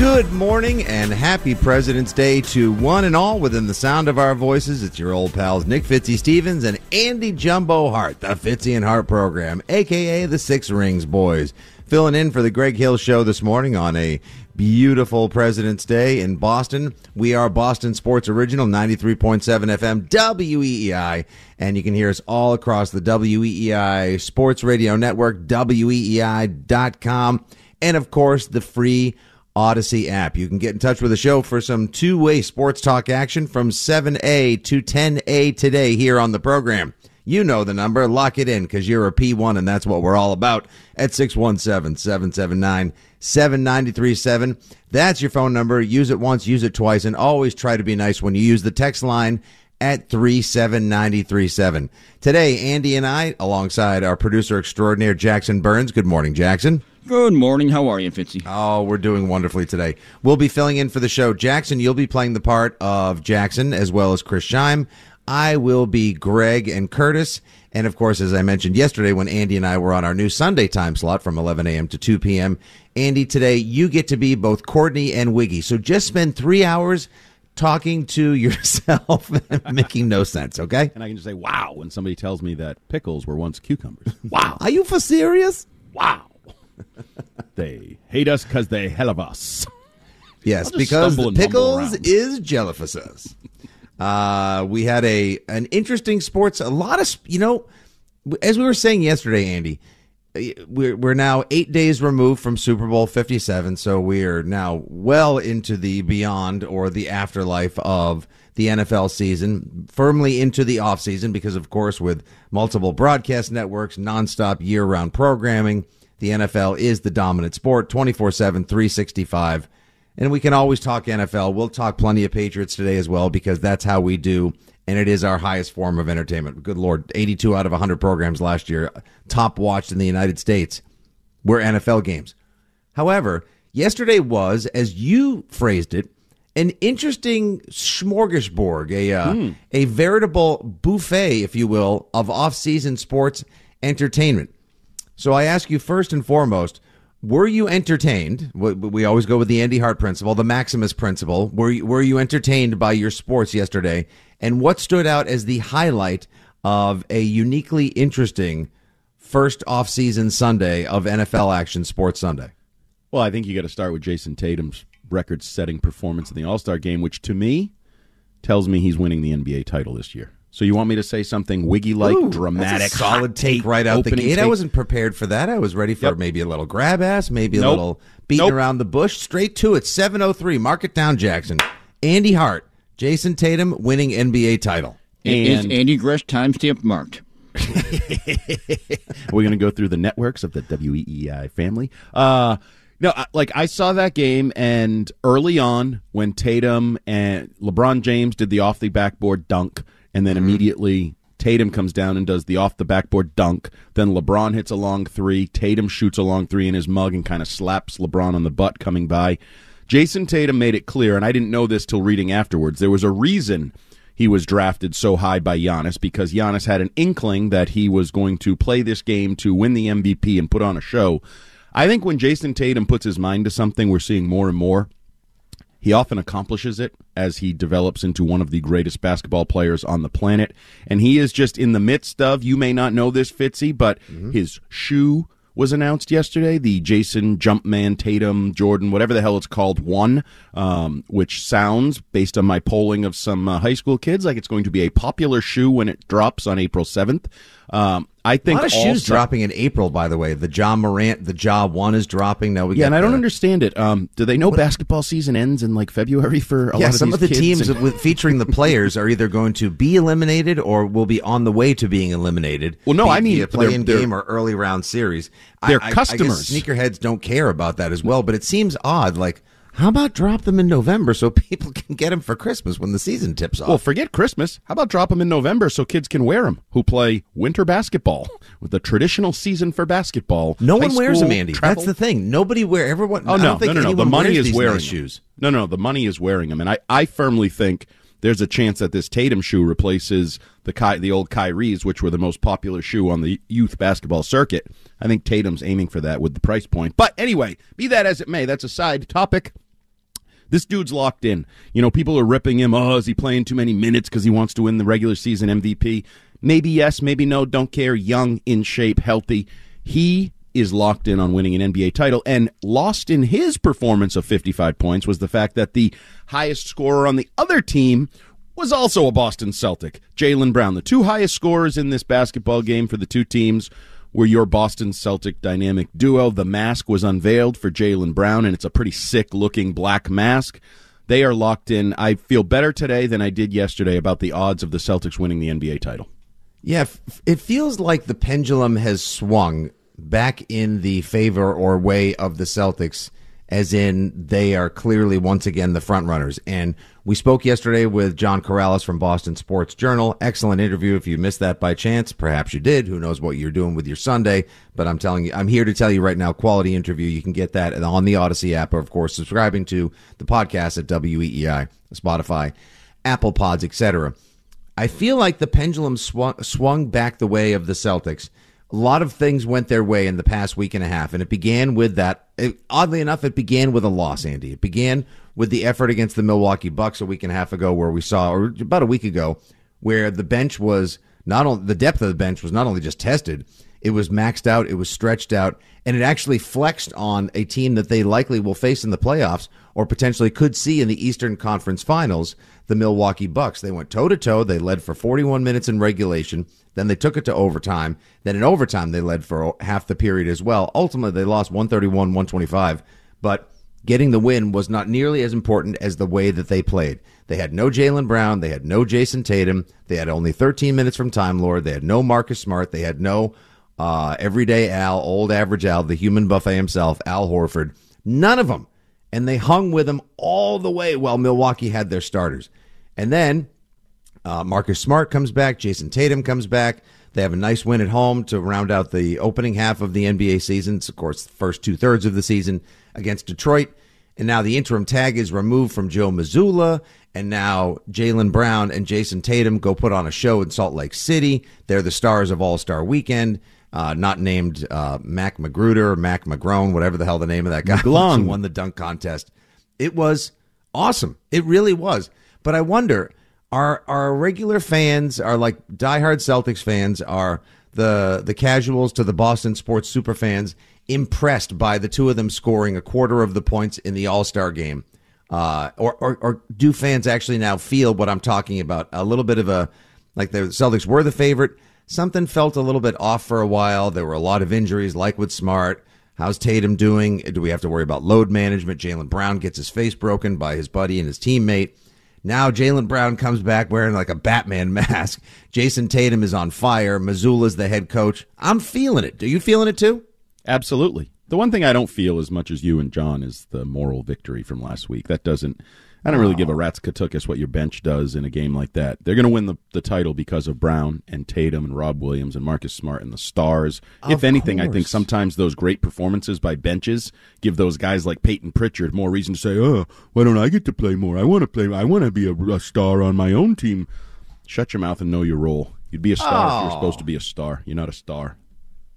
Good morning and happy President's Day to one and all within the sound of our voices. It's your old pals Nick Fitzy Stevens and Andy Jumbo Hart, the Fitzy and Hart program, aka the Six Rings Boys, filling in for the Greg Hill Show this morning on a beautiful President's Day in Boston. We are Boston Sports Original 93.7 FM WEEI, and you can hear us all across the WEEI Sports Radio Network, WEEI.com, and of course the free Audacy app. You can get in touch with the show for some two way sports talk action from 7A to 10A today here on the program. You know the number. Lock it in because you're a P1 and that's what we're all about at 617 779 7937. That's your phone number. Use it once, use it twice, and always try to be nice when you use the text line at 37937. Today, Andy and I, alongside our producer extraordinaire, Jackson Burns. Good morning, Jackson. Good morning. How are you, Fitzy? Oh, we're doing wonderfully today. We'll be filling in for the show. Jackson, you'll be playing the part of Jackson as well as Chris Scheim. I will be Greg and Curtis. And of course, as I mentioned yesterday when Andy and I were on our new Sunday time slot from 11 a.m. to 2 p.m., Andy, today you get to be both Courtney and Wiggy. So just spend three hours talking to yourself and making no sense, okay? And I can just say, wow, when somebody tells me that pickles were once cucumbers. Wow. Are you for serious? Wow. they hate us because they hell of us. Yes, because pickles is jellyfishes. uh, we had a an interesting sports. A lot of you know, as we were saying yesterday, Andy. We're we're now eight days removed from Super Bowl Fifty Seven, so we are now well into the beyond or the afterlife of the NFL season, firmly into the off season because, of course, with multiple broadcast networks, nonstop year round programming, the NFL is the dominant sport 24 7, 365. And we can always talk NFL. We'll talk plenty of Patriots today as well because that's how we do. And it is our highest form of entertainment. Good Lord, 82 out of 100 programs last year, top watched in the United States, were NFL games. However, yesterday was, as you phrased it, an interesting smorgasbord, a uh, mm. a veritable buffet, if you will, of off-season sports entertainment. So I ask you first and foremost, were you entertained? We always go with the Andy Hart principle, the Maximus principle. Were you, were you entertained by your sports yesterday? And what stood out as the highlight of a uniquely interesting first off-season Sunday of NFL action Sports Sunday? Well, I think you got to start with Jayson Tatum's record-setting performance in the All-Star game, which to me tells me he's winning the NBA title this year. So you want me to say something wiggy like, dramatic, solid take right out the gate? Take. I wasn't prepared for that. I was ready for yep. maybe a little grab ass, maybe a nope. little beating nope. around the bush. Straight to it. Seven oh three. Mark it down, Jackson. Andy Hart, Jayson Tatum winning NBA title. And is Andy Gresh timestamp marked? We're going to go through the networks of the WEEI family. Uh, no, like I saw that game, and early on when Tatum and LeBron James did the off the backboard dunk and then mm-hmm. immediately Tatum comes down and does the off the backboard dunk. Then LeBron hits a long three. Tatum shoots a long three in his mug and kind of slaps LeBron on the butt coming by. Jayson Tatum made it clear, and I didn't know this till reading afterwards. There was a reason he was drafted so high by Giannis because Giannis had an inkling that he was going to play this game to win the MVP and put on a show. I think when Jayson Tatum puts his mind to something, we're seeing more and more. He often accomplishes it as he develops into one of the greatest basketball players on the planet. And he is just in the midst of, you may not know this, Fitzy, but mm-hmm. his shoe was announced yesterday. The Jayson Jumpman Tatum Jordan, whatever the hell it's called, one, um, which sounds, based on my polling of some uh, high school kids, like it's going to be a popular shoe when it drops on April 7th. Um, I think a lot of shoes dropping in April. By the way, the Ja Morant, the Ja one is dropping. Now we yeah, and I don't the, understand it. Um, do they know what? basketball season ends in like February for a yeah, lot of some of the teams and... with, featuring the players are either going to be eliminated or will be on the way to being eliminated. Well, no, I mean a play-in game or early round series. They're I, customers. I, I sneakerheads don't care about that as well, but it seems odd. Like how about drop them in November so people can get them for Christmas when the season tips off? Well, forget Christmas. How about drop them in November so kids can wear them who play winter basketball with the traditional season for basketball? No one wears them, Andy. Travel. That's the thing. Nobody wear everyone. Oh no, no, no, no. The money is wearing shoes. No, no, the money is wearing them, and I, I firmly think there's a chance that this Tatum shoe replaces the Ky- the old Kyrie's, which were the most popular shoe on the youth basketball circuit. I think Tatum's aiming for that with the price point. But anyway, be that as it may, that's a side topic. This dude's locked in. You know, people are ripping him. Oh, is he playing too many minutes because he wants to win the regular season MVP? Maybe yes, maybe no. Don't care. Young, in shape, healthy. He is locked in on winning an NBA title. And lost in his performance of 55 points was the fact that the highest scorer on the other team was also a Boston Celtic, Jaylen Brown. The two highest scorers in this basketball game for the two teams were your Boston Celtic dynamic duo. The mask was unveiled for Jaylen Brown, and it's a pretty sick looking black mask. They are locked in. I feel better today than I did yesterday about the odds of the Celtics winning the NBA title. Yeah, it feels like the pendulum has swung back in the favor or way of the Celtics as in they are clearly once again the front runners. And we spoke yesterday with John Karalis from Boston Sports Journal. Excellent interview. If you missed that by chance, perhaps you did. Who knows what you're doing with your Sunday? But I'm telling you, I'm here to tell you right now, quality interview. You can get that on the Audacy app, or of course, subscribing to the podcast at WEEI, Spotify, Apple Pods, etc. I feel like the pendulum swung, swung back the way of the Celtics a lot of things went their way in the past week and a half, and it began with that. It, oddly enough, it began with a loss, Andy. It began with the effort against the Milwaukee Bucks a week and a half ago, where we saw, or about a week ago, where the bench was not only the depth of the bench was not only just tested, it was maxed out, it was stretched out, and it actually flexed on a team that they likely will face in the playoffs or potentially could see in the Eastern Conference Finals, the Milwaukee Bucks. They went toe to toe. They led for 41 minutes in regulation. Then they took it to overtime. Then in overtime, they led for half the period as well. Ultimately, they lost 131 125. But getting the win was not nearly as important as the way that they played. They had no Jaylen Brown. They had no Jayson Tatum. They had only 13 minutes from Time Lord. They had no Marcus Smart. They had no uh, everyday Al, old average Al, the human buffet himself, Al Horford. None of them. And they hung with him all the way while Milwaukee had their starters. And then uh, Marcus Smart comes back. Jayson Tatum comes back. They have a nice win at home to round out the opening half of the NBA season. It's, of course, the first two thirds of the season against Detroit. And now the interim tag is removed from Joe Mazzulla. And now Jaylen Brown and Jayson Tatum go put on a show in Salt Lake City. They're the stars of All Star Weekend. Uh, not named uh, Mac Magruder, Mac McGrone, whatever the hell the name of that guy who won the dunk contest. It was awesome. It really was. But I wonder our our regular fans are like diehard Celtics fans are the the casuals to the Boston sports super fans impressed by the two of them scoring a quarter of the points in the All Star game, uh, or, or or do fans actually now feel what I'm talking about? A little bit of a like the Celtics were the favorite. Something felt a little bit off for a while. There were a lot of injuries, like with Smart. How's Tatum doing? Do we have to worry about load management? Jaylen Brown gets his face broken by his buddy and his teammate. Now Jaylen Brown comes back wearing like a Batman mask. Jayson Tatum is on fire. Mazzulla's the head coach. I'm feeling it. Are you feeling it too? Absolutely. The one thing I don't feel as much as you and John is the moral victory from last week. That doesn't I don't really give a rat's katukis what your bench does in a game like that. They're going to win the, the title because of Brown and Tatum and Rob Williams and Marcus Smart and the stars. Of if anything, course. I think sometimes those great performances by benches give those guys like Payton Pritchard more reason to say, "Oh, why don't I get to play more? I want to play. I want to be a, a star on my own team." Shut your mouth and know your role. You'd be a star if you're Oh. supposed to be a star. You're not a star.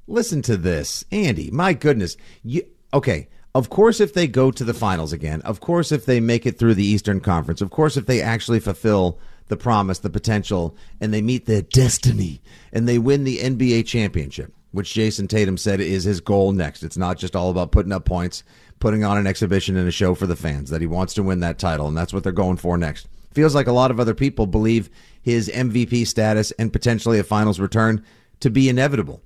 Listen to this, Andy. My goodness. You okay? Of course, if they go to the finals again, of course, if they make it through the Eastern Conference, of course, if they actually fulfill the promise, the potential, and they meet their destiny, and they win the NBA championship, which Jayson Tatum said is his goal next. It's not just all about putting up points, putting on an exhibition and a show for the fans. That he wants to win that title, and that's what they're going for next. Feels like a lot of other people believe his MVP status and potentially a finals return to be inevitable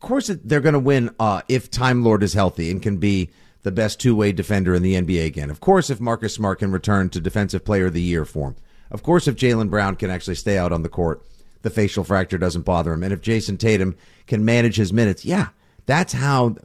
of course they're going to win uh, if Time Lord is healthy and can be the best two way defender in the NBA again. Of course, if Marcus Smart can return to Defensive Player of the Year form. Of course, if Jaylen Brown can actually stay out on the court, the facial fracture doesn't bother him. And if Jayson Tatum can manage his minutes, yeah, that's how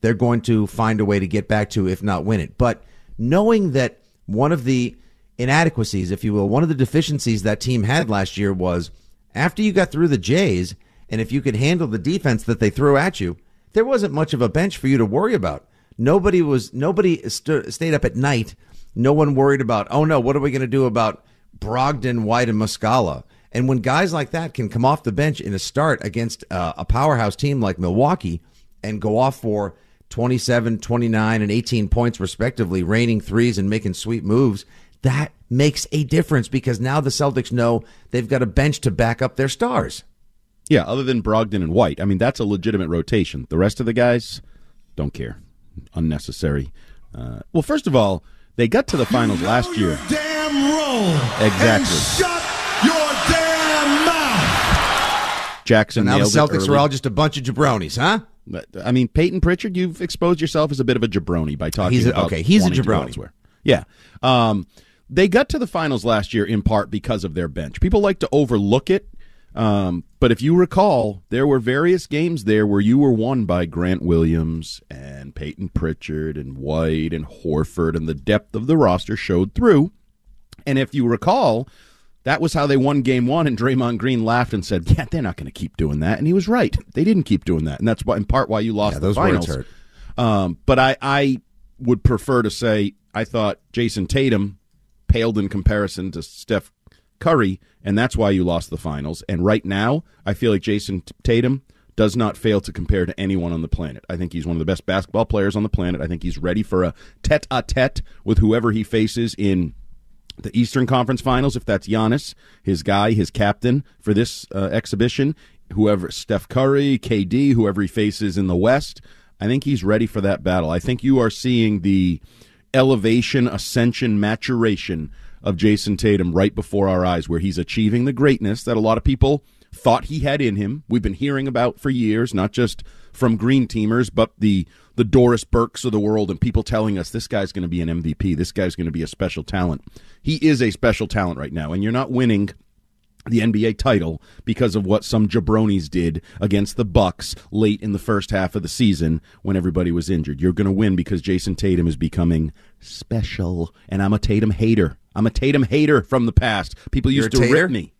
they're going to find a way to get back to, if not win it. But knowing that one of the inadequacies, if you will, one of the deficiencies that team had last year was after you got through the Jays, and if you could handle the defense that they threw at you, there wasn't much of a bench for you to worry about. Nobody was nobody st- stayed up at night. No one worried about, oh no, what are we going to do about Brogdon, White, and Muscala? And when guys like that can come off the bench in a start against uh, a powerhouse team like Milwaukee and go off for 27, 29, and 18 points respectively, raining threes and making sweet moves, that makes a difference because now the Celtics know they've got a bench to back up their stars. Yeah, other than Brogdon and White. I mean, that's a legitimate rotation. The rest of the guys don't care. Unnecessary. Uh, well, first of all, they got to the finals last year. Damn roll. Exactly. And shut your damn mouth. Jackson now the Celtics early. were all just a bunch of jabronis, huh? I mean, Payton Pritchard, you've exposed yourself as a bit of a jabroni by talking He's a- about okay, he's a wanting to go jabroni. elsewhere. Yeah. Um, they got to the finals last year in part because of their bench. People like to overlook it. Um, but if you recall, there were various games there where you were won by Grant Williams and Payton Pritchard and White and Horford, and the depth of the roster showed through. And if you recall, that was how they won game one, and Draymond Green laughed and said, Yeah, they're not going to keep doing that. And he was right. They didn't keep doing that. And that's why, in part why you lost Yeah, the those words finals. hurt. Um, but I, I would prefer to say I thought Jayson Tatum paled in comparison to Steph Curry, and that's why you lost the finals. And right now, I feel like Jayson Tatum does not fail to compare to anyone on the planet. I think he's one of the best basketball players on the planet. I think he's ready for a tete a tete with whoever he faces in the Eastern Conference Finals, if that's Giannis, his guy, his captain for this uh, exhibition, whoever Steph Curry, KD, whoever he faces in the West, I think he's ready for that battle. I think you are seeing the elevation, ascension, maturation of Jayson Tatum right before our eyes, where he's achieving the greatness that a lot of people thought he had in him. We've been hearing about for years, not just from green teamers, but the the Doris Burkes of the world and people telling us this guy's going to be an MVP, this guy's going to be a special talent. He is a special talent right now, and you're not winning the NBA title because of what some jabronis did against the Bucks late in the first half of the season when everybody was injured. You're going to win because Jayson Tatum is becoming special, and I'm a Tatum hater. I'm a Tatum hater from the past. People used to rip me.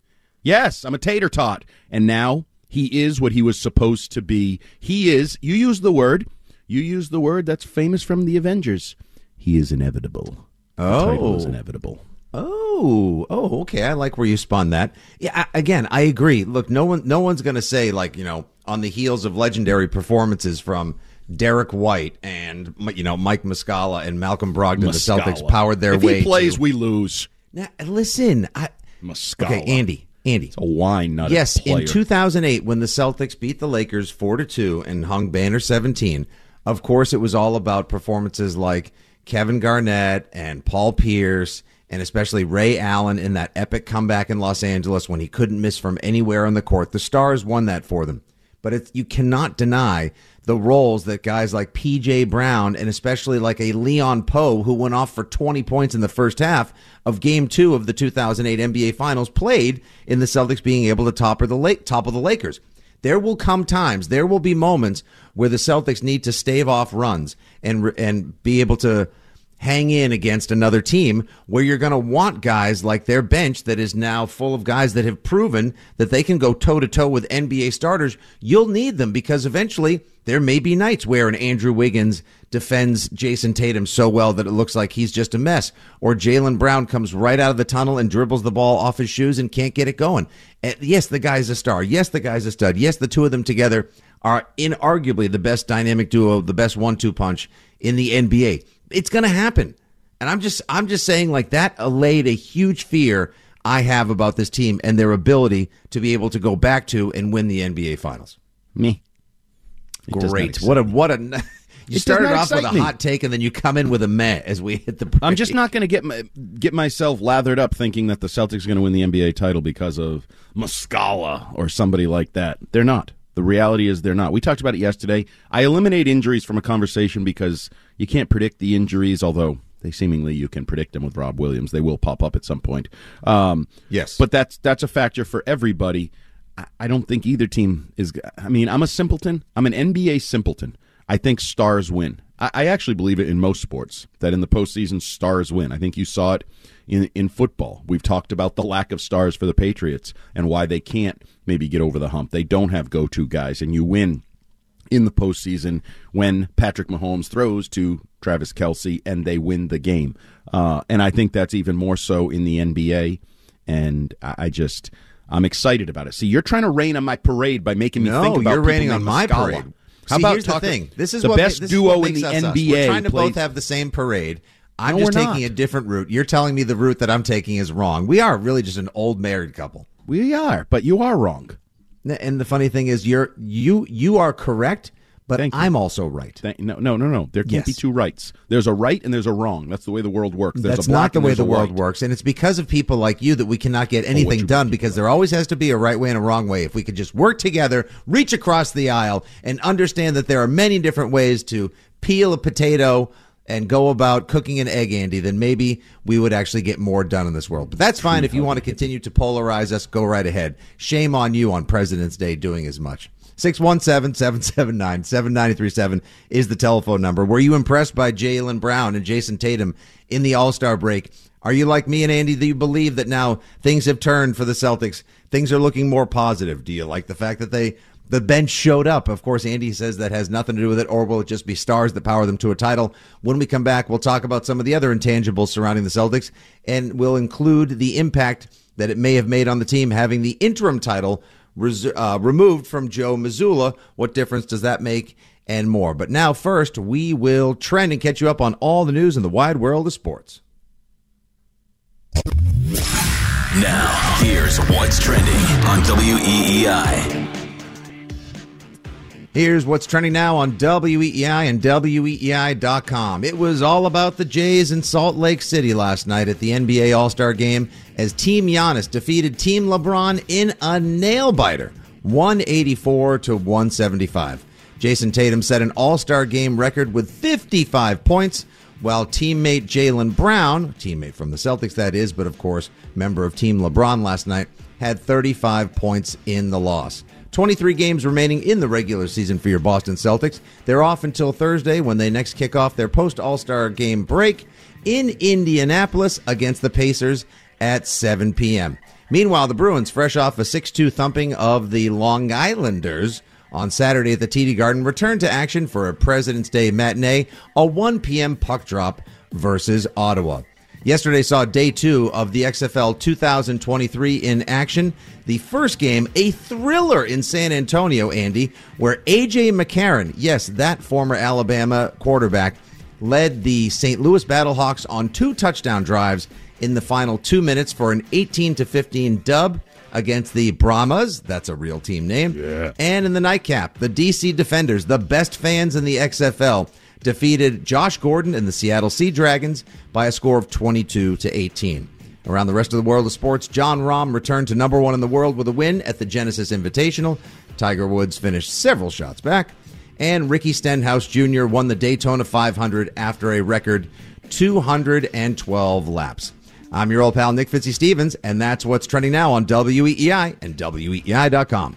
Yes, I'm a tater tot, and now he is what he was supposed to be. He is. You use the word. You use the word that's famous from the Avengers. He is inevitable. The title is Oh. inevitable. Oh, oh, okay. I like where you spun that. Yeah, I, again, I agree. Look, no one, no one's going to say like you know on the heels of legendary performances from Derrick White and you know Mike Muscala and Malcolm Brogdon, the Celtics powered their if way. he plays, to, we lose. now, listen, I, Muscala. okay, Andy, Andy, It's a wine, not yes, player. in 2008 when the Celtics beat the Lakers 4 to 2 and hung banner 17, of course it was all about performances like Kevin Garnett and Paul Pierce and especially Ray Allen in that epic comeback in Los Angeles when he couldn't miss from anywhere on the court. The Stars won that for them. But you cannot deny the roles that guys like PJ Brown and especially like a Leon Powe who went off for 20 points in the first half of game 2 of the 2008 NBA Finals played in the Celtics being able to topper the lake, of the Lakers. There will come times, there will be moments where the Celtics need to stave off runs and and be able to hang in against another team where you're going to want guys like their bench that is now full of guys that have proven that they can go toe to toe with NBA starters. You'll need them because eventually there may be nights where an Andrew Wiggins defends Jayson Tatum so well that it looks like he's just a mess, or Jaylen Brown comes right out of the tunnel and dribbles the ball off his shoes and can't get it going. And yes, the guy's a star. Yes, the guy's a stud. Yes, the two of them together are inarguably the best dynamic duo, the best one-two punch in the NBA. It's going to happen. And I'm just I'm just saying like that allayed a huge fear I have about this team and their ability to be able to go back to and win the NBA finals. Me. Great. What a what a You It started off with a me. hot take and then you come in with a meh as we hit the break. I'm just not going to get my, get myself lathered up thinking that the Celtics are going to win the NBA title because of Muscala or somebody like that. They're not. The reality is they're not. We talked about it yesterday. I eliminate injuries from a conversation because you can't predict the injuries, although they seemingly you can predict them with Rob Williams. They will pop up at some point. Um, Yes. but that's that's a factor for everybody. I, I don't think either team is. I mean, I'm a simpleton. I'm an NBA simpleton. I think stars win. I, I actually believe it in most sports that in the postseason stars win. I think you saw it in in football. We've talked about the lack of stars for the Patriots and why they can't maybe get over the hump. They don't have go to guys, and you win in the postseason when Patrick Mahomes throws to Travis Kelce and they win the game. Uh, and I think that's even more so in the NBA. And I I just, I'm excited about it. See, you're trying to rain on my parade by making me No, think about you're raining on my Muscala. parade. How See, about here's the talking- thing? This is the what best this is duo in the us us. NBA. We're trying to plays- both have the same parade. I'm No, just taking not. a different route. You're telling me the route that I'm taking is wrong. We are really just an old married couple. We are, but you are wrong. And the funny thing is, you're you you are correct, but Thank. I'm also right. Thank- No, no, no, no. There can't Yes. be two rights. There's a right and there's a wrong. That's the way the world works. There's That's a black not the way the world white. works, and it's because of people like you that we cannot get oh, anything you done. Because there always has to be a right way and a wrong way. If we could just work together, reach across the aisle, and understand that there are many different ways to peel a potato and go about cooking an egg, Andy, then maybe we would actually get more done in this world. But that's fine if you want to continue to polarize us. Go right ahead. Shame on you on President's Day doing as much. 617-779-7937 is the telephone number. Were you impressed by Jaylen Brown and Jayson Tatum in the All-Star break? Are you like me and Andy that you believe that now things have turned for the Celtics? Things are looking more positive. Do you like the fact that they the bench showed up? Of course, Andy says that has nothing to do with it, or will it just be stars that power them to a title? When we come back, we'll talk about some of the other intangibles surrounding the Celtics, and we'll include the impact that it may have made on the team having the interim title res- uh, removed from Joe Mazzulla. What difference does that make? And more. But now, first, we will trend and catch you up on all the news in the wide world of sports. Now, here's what's trending on WEEI. Here's what's trending now on WEEI and WEEI.com. It was all about the Jays in Salt Lake City last night at the NBA All Star game as Team Giannis defeated Team LeBron in a nail biter, 184 to 175. Jayson Tatum set an All Star game record with 55 points, while teammate Jaylen Brown, teammate from the Celtics that is, but of course, member of Team LeBron last night, had 35 points in the loss. 23 games remaining in the regular season for your Boston Celtics. They're off until Thursday when they next kick off their post All Star game break in Indianapolis against the Pacers at 7 p.m. Meanwhile, the Bruins, fresh off a 6 2 thumping of the Long Islanders on Saturday at the TD Garden, return to action for a President's Day matinee, a 1 p.m. puck drop versus Ottawa. Yesterday saw day two of the XFL 2023 in action. The first game, a thriller in San Antonio, Andy, where AJ McCarron, yes, that former Alabama quarterback, led the St. Louis Battlehawks on two touchdown drives in the final two minutes for an 18 to 15 dub against the Brahmas. That's a real team name. Yeah. And in the nightcap, the DC Defenders, the best fans in the XFL, defeated Josh Gordon and the Seattle Sea Dragons by a score of 22 to 18. Around the rest of the world of sports, Jon Rahm returned to number one in the world with a win at the Genesis Invitational. Tiger Woods finished several shots back. And Ricky Stenhouse Jr. won the Daytona 500 after a record 212 laps. I'm your old pal Nick Fitzy Stevens, and that's what's trending now on WEEI and WEEI.com.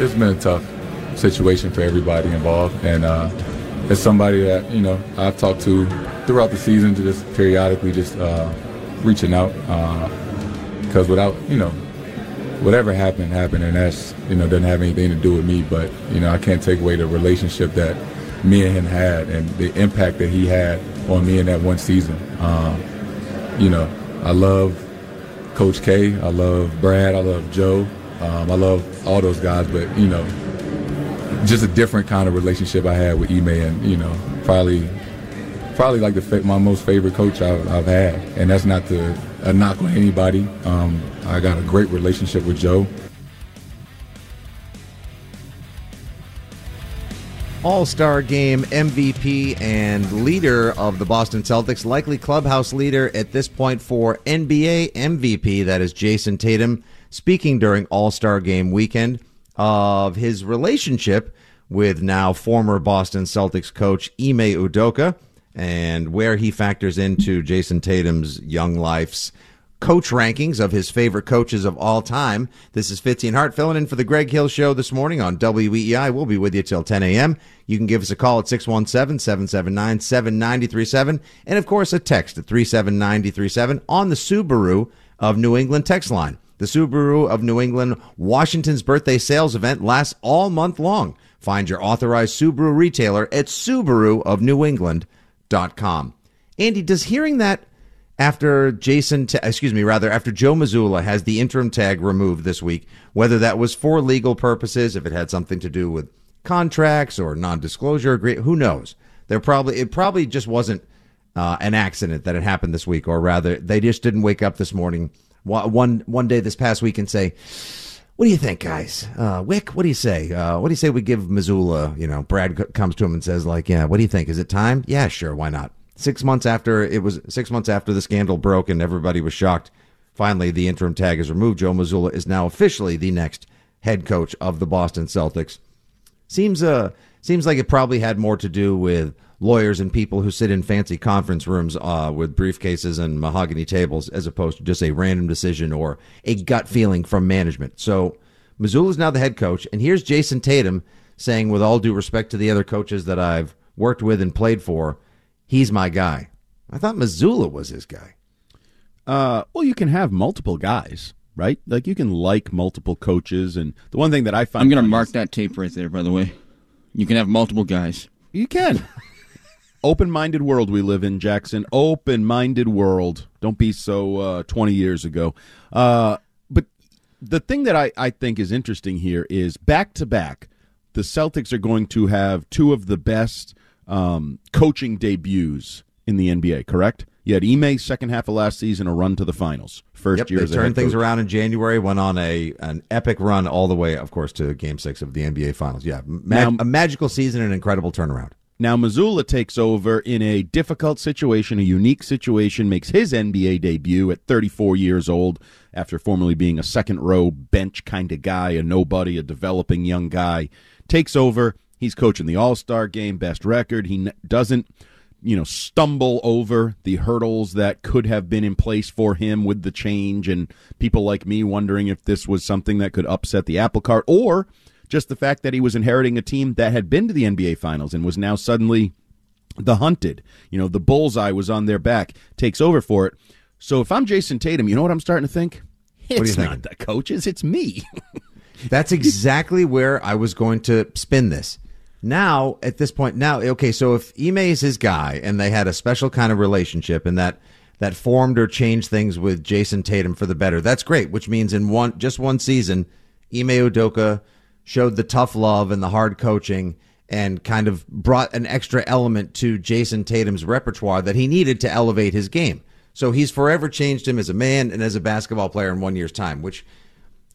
It's, been a tough situation for everybody involved, and uh, it's somebody that you know I've talked to throughout the season, just periodically just uh, reaching out because uh, without you know whatever happened happened, and that's you know doesn't have anything to do with me, but you know I can't take away the relationship that me and him had and the impact that he had on me in that one season. Um, you know, I love Coach K, I love Brad, I love Joe, um, I love all those guys, but you know, just a different kind of relationship I had with Ime, and you know, probably, probably like the my most favorite coach I've, I've had, and that's not to a knock on anybody. Um, I got a great relationship with Joe. All Star Game MVP and leader of the Boston Celtics, likely clubhouse leader at this point for NBA MVP, that is Jayson Tatum, speaking during All Star Game weekend of his relationship with now former Boston Celtics coach Ime Udoka and where he factors into Jayson Tatum's young life's coach rankings of his favorite coaches of all time. This is Fitzy and Hart filling in for the Greg Hill Show this morning on WEEI. We'll be with you till 10 a.m. You can give us a call at 617-779-7937 and of course a text at 37937 on the Subaru of New England text line. The Subaru of New England Washington's birthday sales event lasts all month long. Find your authorized Subaru retailer at subaruofnewengland.com. Andy, does hearing that after Jayson, excuse me, rather after Joe Mazzulla has the interim tag removed this week, whether that was for legal purposes, if it had something to do with contracts or non-disclosure agreement, who knows? There probably it probably just wasn't uh, an accident that it happened this week, or rather, they just didn't wake up this morning one one day this past week and say, "What do you think, guys? Uh, Wyc, what do you say? Uh, what do you say we give Mazzulla? You know, Brad comes to him and says, like, yeah, what do you think? Is it time? Yeah, sure, why not? Six months after it was six months after the scandal broke and everybody was shocked. Finally, the interim tag is removed. Joe Mazzulla is now officially the next head coach of the Boston Celtics. Seems uh seems like it probably had more to do with lawyers and people who sit in fancy conference rooms uh, with briefcases and mahogany tables as opposed to just a random decision or a gut feeling from management. So Mazzulla's now the head coach, and here's Jayson Tatum saying, with all due respect to the other coaches that I've worked with and played for, he's my guy. I thought Mazzulla was his guy. Uh, well, you can have multiple guys, right? Like you can like multiple coaches, and the one thing that I find I'm going to mark that tape right there. By the way, you can have multiple guys. You can. Open-minded world we live in, Jackson. Open-minded world. Don't be so uh, 20 years ago. Uh, but the thing that I, I think is interesting here is back to back, the Celtics are going to have two of the best um, coaching debuts in the NBA. Correct? You had Ime second half of last season, a run to the finals. First yep, year, they turned things around in January. Went on a an epic run all the way, of course, to Game Six of the NBA Finals. Yeah, now, a magical season, an incredible turnaround. Now Mazzulla takes over in a difficult situation, a unique situation, makes his NBA debut at 34 years old after formerly being a second row bench kind of guy, a nobody, a developing young guy. Takes over. He's coaching the All Star game, best record. He doesn't, you know, stumble over the hurdles that could have been in place for him with the change, and people like me wondering if this was something that could upset the apple cart or just the fact that he was inheriting a team that had been to the NBA Finals and was now suddenly the hunted. You know, the bullseye was on their back, takes over for it. So if I'm Jayson Tatum, you know what I'm starting to think? What are you It's not thinking? the coaches, it's me. That's exactly where I was going to spin this. Now, at this point, now, okay, so if Ime is his guy and they had a special kind of relationship and that that formed or changed things with Jayson Tatum for the better, that's great. Which means in one just one season, Ime Udoka showed the tough love and the hard coaching and kind of brought an extra element to Jayson Tatum's repertoire that he needed to elevate his game. So he's forever changed him as a man and as a basketball player in one year's time, which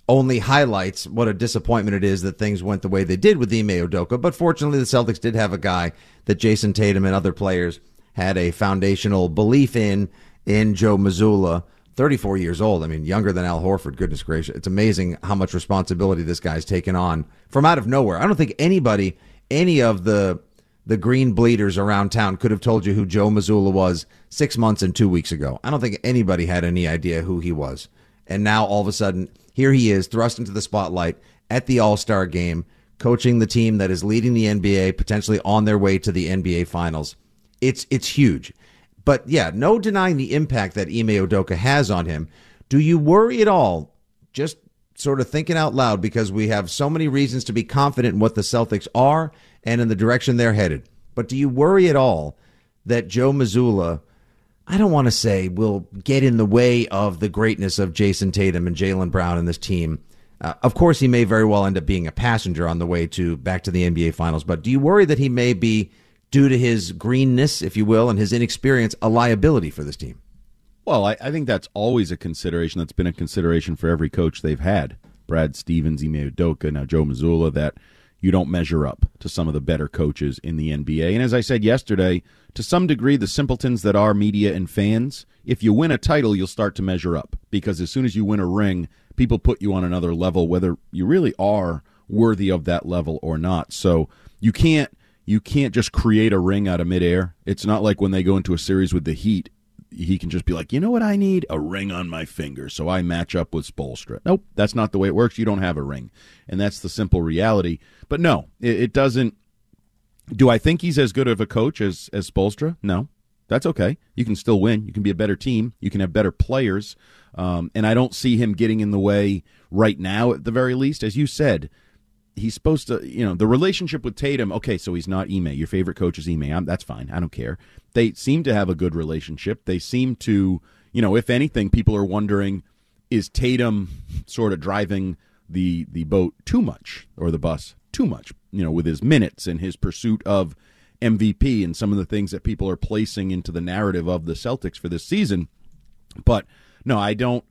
only highlights what a disappointment it is that things went the way they did with Ime Udoka. But fortunately, the Celtics did have a guy that Jayson Tatum and other players had a foundational belief in, in Joe Mazzulla. 34 years old. I mean, younger than Al Horford. Goodness gracious. It's amazing how much responsibility this guy's taken on from out of nowhere. I don't think anybody, any of the the green bleeders around town could have told you who Joe Mazzulla was six months and two weeks ago. I don't think anybody had any idea who he was. And now all of a sudden, here he is thrust into the spotlight at the All Star game, coaching the team that is leading the NBA, potentially on their way to the NBA Finals. It's it's huge. But yeah, no denying the impact that Ime Udoka has on him. Do you worry at all? Just sort of thinking out loud because we have so many reasons to be confident in what the Celtics are and in the direction they're headed. But do you worry at all that Joe Mazzulla, I don't want to say will get in the way of the greatness of Jayson Tatum and Jaylen Brown and this team? Uh, of course, he may very well end up being a passenger on the way to back to the NBA Finals. But do you worry that he may be, due to his greenness, if you will, and his inexperience, a liability for this team? Well, I, I think that's always a consideration. That's been a consideration for every coach they've had. Brad Stevens, Ime Udoka, now Joe Mazzulla, that you don't measure up to some of the better coaches in the NBA. And as I said yesterday, to some degree, the simpletons that are media and fans, if you win a title, you'll start to measure up. Because as soon as you win a ring, people put you on another level, whether you really are worthy of that level or not. So you can't you can't just create a ring out of midair. It's not like when they go into a series with the Heat he can just be like, you know what I need? A ring on my finger. So I match up with Spoelstra. Nope, that's not the way it works. You don't have a ring. And that's the simple reality. But no, it, it doesn't. Do I think he's as good of a coach as, as Spoelstra? No. That's okay. You can still win. You can be a better team. You can have better players. Um, and I don't see him getting in the way right now, at the very least. As you said, he's supposed to, you know, the relationship with Tatum. Okay, so he's not Ime. Your favorite coach is Ime. I'm, that's fine. I don't care. They seem to have a good relationship. They seem to, you know, if anything, people are wondering, is Tatum sort of driving the the boat too much or the bus too much? You know, with his minutes and his pursuit of MVP and some of the things that people are placing into the narrative of the Celtics for this season. But no, I don't.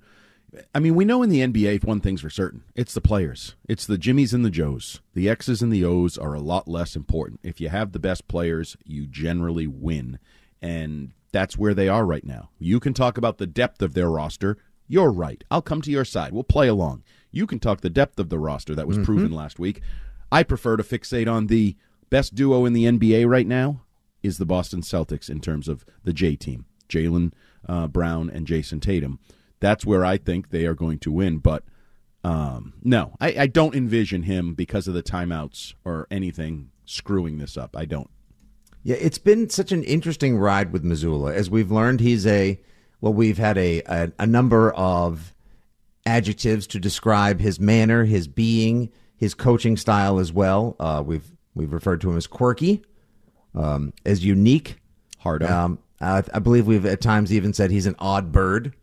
I mean, we know in the NBA one thing's for certain: it's the players. It's the Jimmies and the Joes. The X's and the O's are a lot less important. If you have the best players, you generally win, and that's where they are right now. You can talk about the depth of their roster. You're right. I'll come to your side. We'll play along. You can talk the depth of the roster that was Mhm. proven last week. I prefer to fixate on the best duo in the NBA right now is the Boston Celtics in terms of the J team, Jaylen uh, Brown and Jayson Tatum. That's where I think they are going to win. But um, no, I, I don't envision him because of the timeouts or anything screwing this up. I don't. Yeah, it's been such an interesting ride with Mazzulla. As we've learned, he's a well, we've had a a, a number of adjectives to describe his manner, his being, his coaching style as well. Uh, we've we've referred to him as quirky, um, as unique, hard. Um, I, I believe we've at times even said he's an odd bird,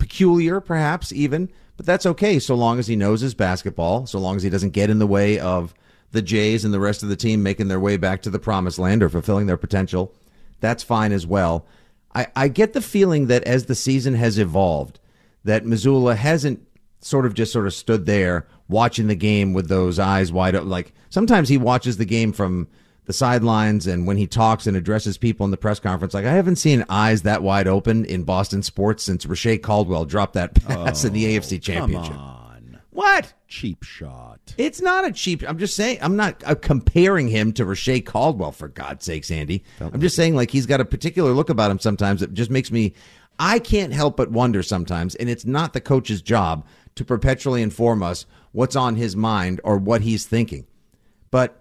peculiar, perhaps even. But that's okay so long as he knows his basketball, so long as he doesn't get in the way of the Jays and the rest of the team making their way back to the promised land or fulfilling their potential. That's fine as well. I, I get the feeling that as the season has evolved, that Mazzulla hasn't sort of just sort of stood there watching the game with those eyes wide open. Like sometimes he watches the game from the sidelines and when he talks and addresses people in the press conference, like I haven't seen eyes that wide open in Boston sports since Reche Caldwell dropped that pass in the AFC Championship. What? Cheap shot. It's not a cheap. I'm just saying. I'm not uh, comparing him to Reche Caldwell for God's sakes, Andy. I'm just saying like he's got a particular look about him sometimes that just makes me. I can't help but wonder sometimes, and it's not the coach's job to perpetually inform us what's on his mind or what he's thinking. But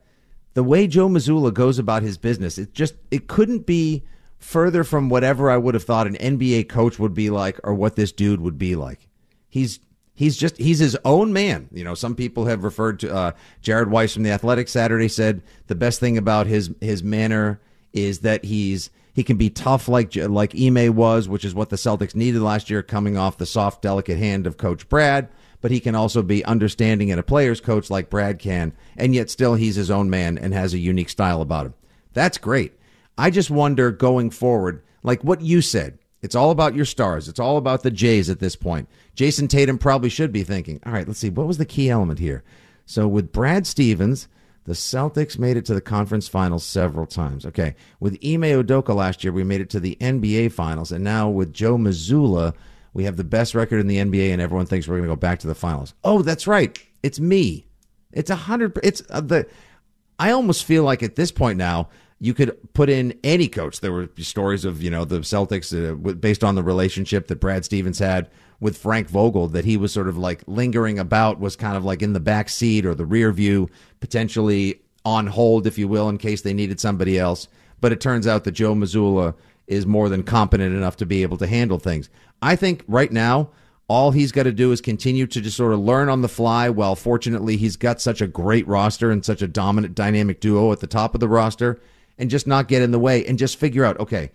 the way Joe Mazzulla goes about his business, it just it couldn't be further from whatever I would have thought an NBA coach would be like or what this dude would be like. He's he's just he's his own man. You know, some people have referred to uh, Jared Weiss from the Athletic Saturday said the best thing about his his manner is that he's he can be tough like like Ime was, which is what the Celtics needed last year, coming off the soft, delicate hand of Coach Brad. But he can also be understanding and a player's coach like Brad can, and yet still he's his own man and has a unique style about him. That's great. I just wonder going forward, like what you said, it's all about your stars. It's all about the Jays at this point. Jayson Tatum probably should be thinking, all right, let's see, what was the key element here? So with Brad Stevens, the Celtics made it to the conference finals several times. Okay. With Ime Udoka last year, we made it to the NBA finals. And now with Joe Mazzulla, we have the best record in the NBA, and everyone thinks we're going to go back to the finals. Oh, that's right. It's me. It's a hundred. It's uh, the. I almost feel like at this point now, you could put in any coach. There were stories of you know the Celtics uh, based on the relationship that Brad Stevens had with Frank Vogel that he was sort of like lingering about, was kind of like in the back seat or the rear view, potentially on hold, if you will, in case they needed somebody else. But it turns out that Joe Mazzulla is more than competent enough to be able to handle things. I think right now all he's got to do is continue to just sort of learn on the fly. Well, fortunately he's got such a great roster and such a dominant dynamic duo at the top of the roster and just not get in the way and just figure out, okay,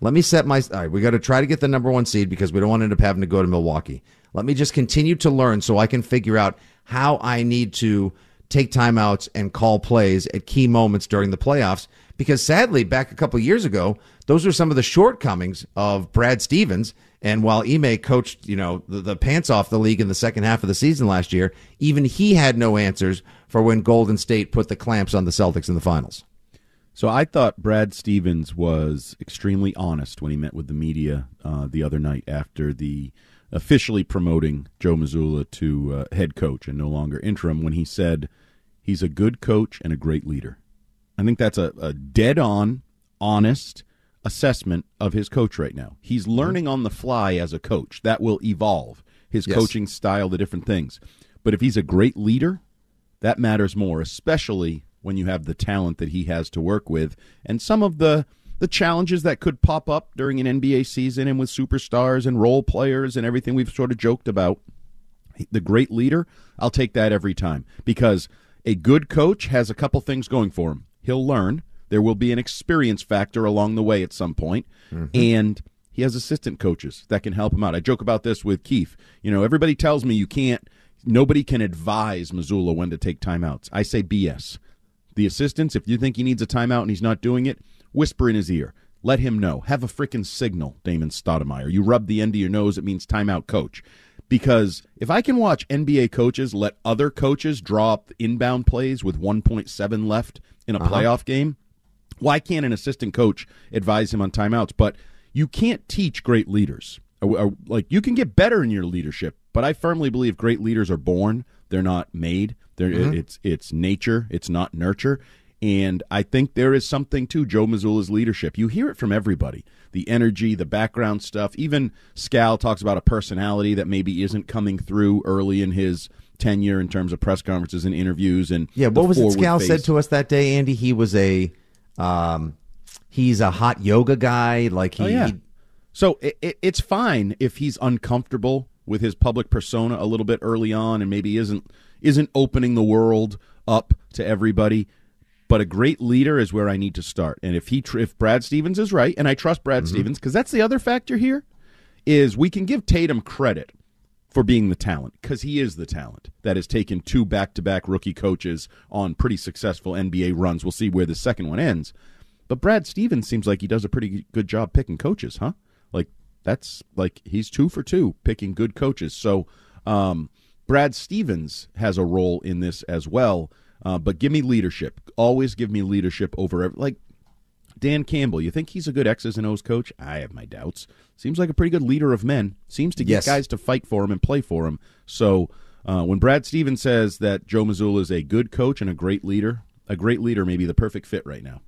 let me set my. All right, we got to try to get the number one seed because we don't want to end up having to go to Milwaukee. Let me just continue to learn so I can figure out how I need to take timeouts and call plays at key moments during the playoffs. Because sadly, back a couple years ago, those were some of the shortcomings of Brad Stevens. And while Ime coached, you know, the, the pants off the league in the second half of the season last year, even he had no answers for when Golden State put the clamps on the Celtics in the finals. So I thought Brad Stevens was extremely honest when he met with the media uh, the other night after the officially promoting Joe Mazzulla to uh, head coach and no longer interim when he said he's a good coach and a great leader. I think that's a, a dead on, honest assessment of his coach right now. He's mm-hmm. learning on the fly as a coach. That will evolve his yes. coaching style, the different things. But if he's a great leader, that matters more, especially when you have the talent that he has to work with and some of the the challenges that could pop up during an NBA season and with superstars and role players and everything we've sort of joked about. The great leader, I'll take that every time because a good coach has a couple things going for him. He'll learn. There will be an experience factor along the way at some point, mm-hmm. and he has assistant coaches that can help him out. I joke about this with Keith. You know, everybody tells me you can't nobody can advise Mazzulla when to take timeouts. I say BS the assistants, if you think he needs a timeout and he's not doing it, whisper in his ear. Let him know. Have a freaking signal, Damon Stoudemire. You rub the end of your nose, it means timeout coach. Because if I can watch NBA coaches let other coaches draw up inbound plays with 1.7 left in a uh-huh. playoff game, why can't an assistant coach advise him on timeouts? But you can't teach great leaders. Like you can get better in your leadership, but I firmly believe great leaders are born; they're not made. There, mm-hmm. it's it's nature, it's not nurture. And I think there is something to Joe Mazzulla's leadership. You hear it from everybody the energy, the background stuff. Even Scal talks about a personality that maybe isn't coming through early in his tenure in terms of press conferences and interviews. And yeah, what was it Scal face. said to us that day, Andy? He was a um, he's a hot yoga guy. Like he, oh, yeah. so it, it, it's fine if he's uncomfortable with his public persona a little bit early on and maybe isn't isn't opening the world up to everybody. But a great leader is where I need to start. And if he, if Brad Stevens is right, and I trust Brad mm-hmm. Stevens, because that's the other factor here, is we can give Tatum credit for being the talent because he is the talent that has taken two back-to-back rookie coaches on pretty successful NBA runs. We'll see where the second one ends. But Brad Stevens seems like he does a pretty good job picking coaches, huh? Like that's like he's two for two picking good coaches. So um, Brad Stevens has a role in this as well. Uh, but give me leadership. Always give me leadership over like Dan Campbell. You think he's a good X's and O's coach? I have my doubts. Seems like a pretty good leader of men. Seems to get yes. guys to fight for him and play for him. So uh, when Brad Stevens says that Joe Mazzulla is a good coach and a great leader, a great leader may be the perfect fit right now.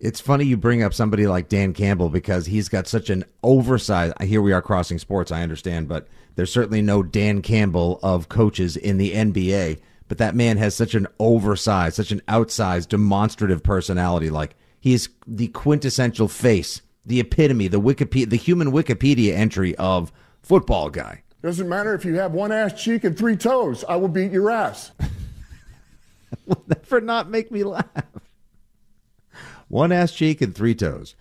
It's funny you bring up somebody like Dan Campbell because he's got such an oversized. Here we are crossing sports, I understand, but there's certainly no Dan Campbell of coaches in the NBA. But that man has such an oversized, such an outsized, demonstrative personality. Like he's the quintessential face the epitome, the Wikipedia, the human Wikipedia entry of football guy. Doesn't matter if you have one ass cheek and three toes. I will beat your ass. will never not make me laugh. One ass cheek and three toes.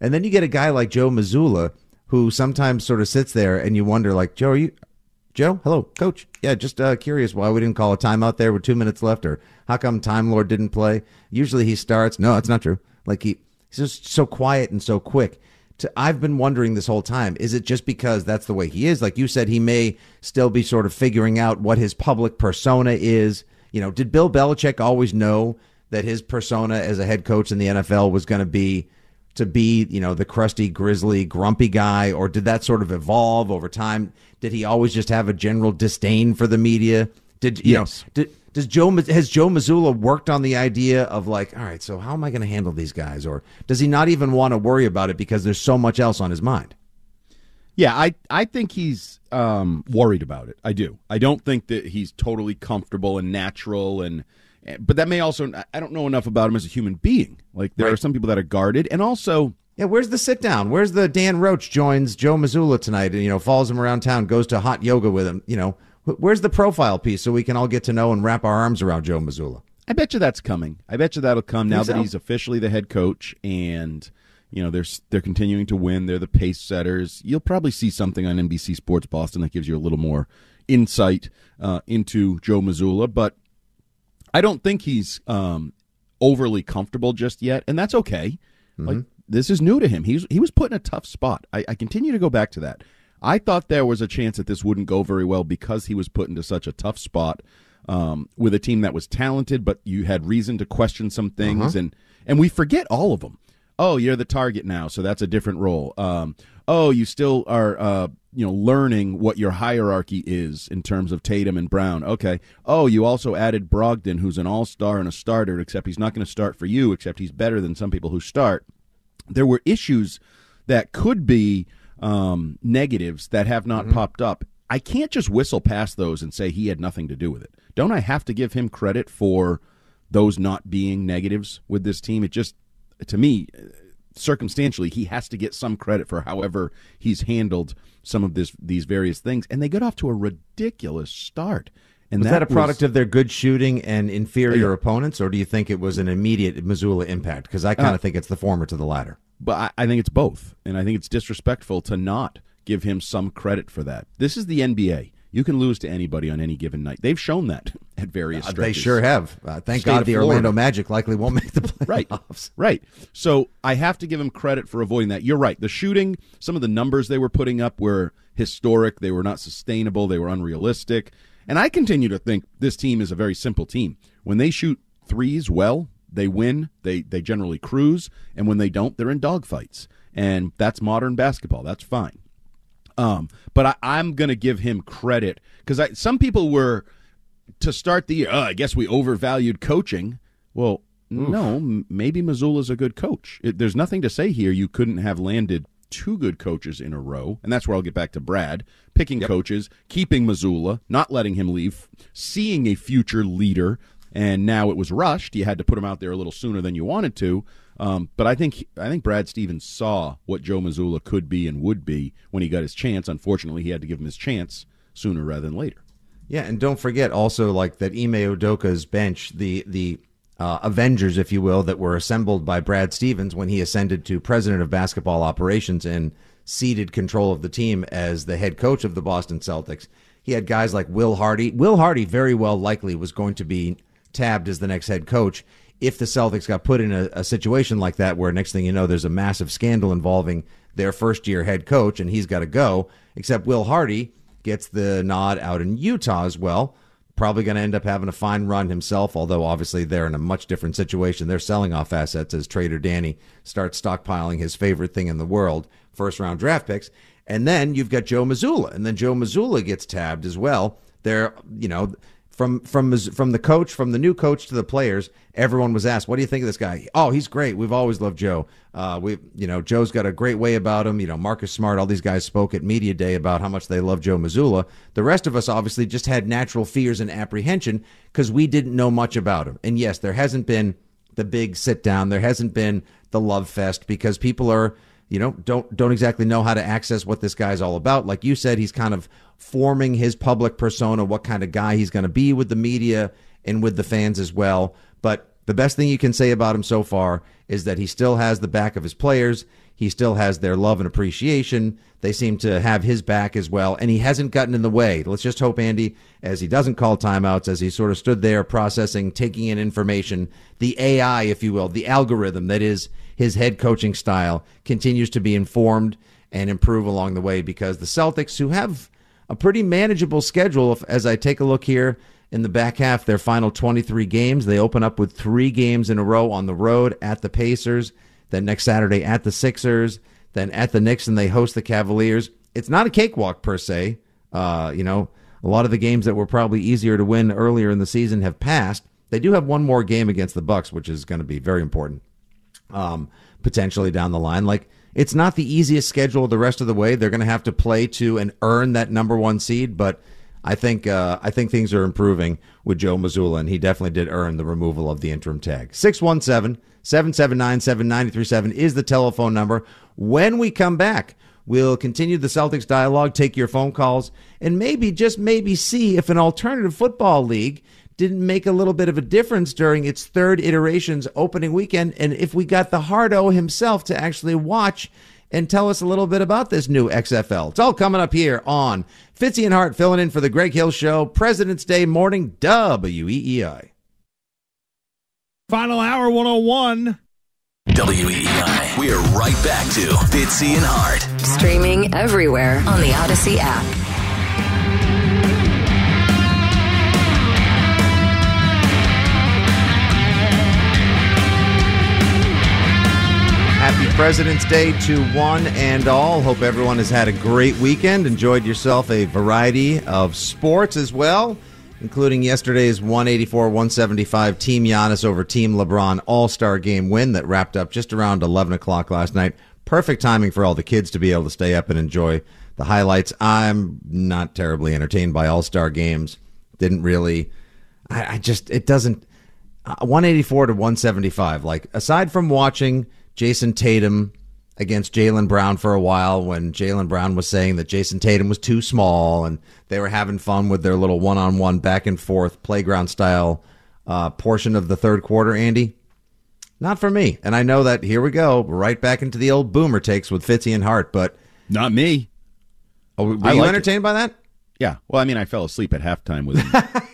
And then you get a guy like Joe Mazzulla who sometimes sort of sits there and you wonder, like, Joe, are you Joe? Hello, coach. Yeah, just uh, curious why we didn't call a timeout there with two minutes left, or how come Time Lord didn't play? Usually he starts. No, it's not true. Like he, he's just so quiet and so quick. To, I've been wondering this whole time: is it just because that's the way he is? Like you said, he may still be sort of figuring out what his public persona is. You know, did Bill Belichick always know that his persona as a head coach in the NFL was going to be to be, you know, the crusty, grizzly, grumpy guy, or did that sort of evolve over time? Did he always just have a general disdain for the media? Did you yes. know? Did, does Joe has Joe Mazzulla worked on the idea of like, all right, so how am I going to handle these guys, or does he not even want to worry about it because there's so much else on his mind? Yeah, I I think he's um, worried about it. I do. I don't think that he's totally comfortable and natural and but that may also I don't know enough about him as a human being. Like there right. are some people that are guarded, and also yeah, where's the sit down? Where's the Dan Roche joins Joe Mazzulla tonight? And you know, follows him around town, goes to hot yoga with him. You know, where's the profile piece so we can all get to know and wrap our arms around Joe Mazzulla? I bet you that's coming. I bet you that'll come now so? that he's officially the head coach and you know they're they're continuing to win. They're the pace setters. You'll probably see something on NBC Sports Boston that gives you a little more insight uh, into Joe Mazzulla, But I don't think he's um, overly comfortable just yet, and that's okay. Mm-hmm. Like this is new to him. He's he was put in a tough spot. I, I continue to go back to that. I thought there was a chance that this wouldn't go very well because he was put into such a tough spot um, with a team that was talented, but you had reason to question some things, uh-huh. and and we forget all of them. Oh, you're the target now, so that's a different role. Um, oh, you still are uh, you know learning what your hierarchy is in terms of Tatum and Brown. Okay. Oh, you also added Brogdon, who's an all-star and a starter, except he's not going to start for you, except he's better than some people who start. There were issues that could be um, negatives that have not mm-hmm. popped up. I can't just whistle past those and say he had nothing to do with it. Don't I have to give him credit for those not being negatives with this team? It just, to me, circumstantially, he has to get some credit for however he's handled some of this these various things. And they got off to a ridiculous start. And was that, that a product was, of their good shooting and inferior yeah. opponents, or do you think it was an immediate Mazzulla impact? Because I kind of uh, think it's the former to the latter. But I, I think it's both, and I think it's disrespectful to not give him some credit for that. This is the NBA. You can lose to anybody on any given night. They've shown that at various uh, They sure have. Uh, thank State God the Orlando Magic likely won't make the playoffs. right. Right. So I have to give him credit for avoiding that. You're right. The shooting, some of the numbers they were putting up were historic. They were not sustainable. They were unrealistic. And I continue to think this team is a very simple team. When they shoot threes well, they win. They they generally cruise, and when they don't, they're in dogfights. And that's modern basketball. That's fine. Um, but I, am going to give him credit because some people were to start the year. Oh, I guess we overvalued coaching. Well, Oof. no, m- maybe Mazzulla's a good coach. It, there's nothing to say here. You couldn't have landed two good coaches in a row, and that's where I'll get back to Brad picking yep. coaches, keeping Mazzulla, not letting him leave, seeing a future leader. And now it was rushed. You had to put him out there a little sooner than you wanted to. Um, but I think I think Brad Stevens saw what Joe Mazzulla could be and would be when he got his chance. Unfortunately, he had to give him his chance sooner rather than later. Yeah, and don't forget also like that Ime Udoka's bench, the the uh, Avengers, if you will, that were assembled by Brad Stevens when he ascended to president of basketball operations and ceded control of the team as the head coach of the Boston Celtics. He had guys like Will Hardy. Will Hardy very well likely was going to be tabbed as the next head coach if the Celtics got put in a, a, situation like that, where next thing you know, there's a massive scandal involving their first year head coach and he's got to go, except Will Hardy gets the nod out in Utah as well. Probably going to end up having a fine run himself, although obviously they're in a much different situation. They're selling off assets as trader Danny starts stockpiling his favorite thing in the world, first round draft picks. And then you've got Joe Mazzulla, and then Joe Mazzulla gets tabbed as well. They're, you know, from from from the coach, from the new coach to the players, everyone was asked, "What do you think of this guy?" Oh, he's great. We've always loved Joe. Uh, we, you know, Joe's got a great way about him. You know, Marcus Smart, all these guys spoke at media day about how much they love Joe Mazzulla. The rest of us obviously just had natural fears and apprehension because we didn't know much about him. And yes, there hasn't been the big sit down. There hasn't been the love fest because people are you know, don't don't exactly know how to access what this guy's all about. Like you said, he's kind of forming his public persona, what kind of guy he's going to be with the media and with the fans as well. But the best thing you can say about him so far is that he still has the back of his players. He still has their love and appreciation. They seem to have his back as well, and he hasn't gotten in the way. Let's just hope, Andy, as he doesn't call timeouts, as he sort of stood there processing, taking in information, the AI, if you will, the algorithm that is his head coaching style continues to be informed and improve along the way because the Celtics, who have a pretty manageable schedule, as I take a look here in the back half, their final 23 games, they open up with three games in a row on the road at the Pacers, then next Saturday at the Sixers, then at the Knicks, and they host the Cavaliers. It's not a cakewalk per se. Uh, you know, a lot of the games that were probably easier to win earlier in the season have passed. They do have one more game against the Bucks, which is going to be very important um, potentially down the line. Like it's not the easiest schedule the rest of the way. They're going to have to play to and earn that number one seed, but I think uh, I think things are improving with Joe Mazzulla, and he definitely did earn the removal of the interim tag. 617 779 7937 is the telephone number. When we come back, we'll continue the Celtics dialogue, take your phone calls, and maybe, just maybe, see if an alternative football league didn't make a little bit of a difference during its third iteration's opening weekend. And if we got the Hardo himself to actually watch and tell us a little bit about this new XFL. It's all coming up here on Fitzy and Hart filling in for the Greg Hill Show, President's Day morning, WEEI. Final hour 101. WEEI. We are right back to Fitzy and Hart. Streaming everywhere on the Audacy app. President's Day to one and all. Hope everyone has had a great weekend. Enjoyed yourself a variety of sports as well, including yesterday's 184 175 Team Giannis over Team LeBron All Star game win that wrapped up just around 11 o'clock last night. Perfect timing for all the kids to be able to stay up and enjoy the highlights. I'm not terribly entertained by All Star games. Didn't really. I, I just, it doesn't. Uh, 184 to 175. Like, aside from watching Jayson Tatum against Jaylen Brown for a while when Jaylen Brown was saying that Jayson Tatum was too small and they were having fun with their little one on one back and forth playground style uh, portion of the third quarter, Andy. Not for me. And I know that here we go, right back into the old boomer takes with Fitzy and Hart, but not me. Oh, were I you entertained it. by that? Yeah. Well, I mean, I fell asleep at halftime with him.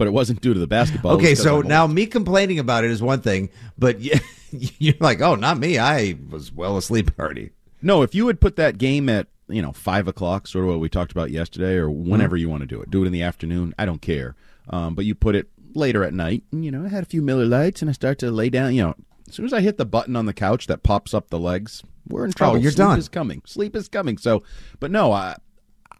but it wasn't due to the basketball. Okay, so now me complaining about it is one thing, but you're like, oh, not me. I was well asleep already. No, if you would put that game at you know five o'clock, sort of what we talked about yesterday, or whenever mm-hmm. you want to do it, do it in the afternoon. I don't care. Um, but you put it later at night. And, you know, I had a few Miller Lites, and I start to lay down. You know, as soon as I hit the button on the couch that pops up the legs, we're in trouble. Oh, you're Sleep done. Is coming. Sleep is coming. So, but no, I,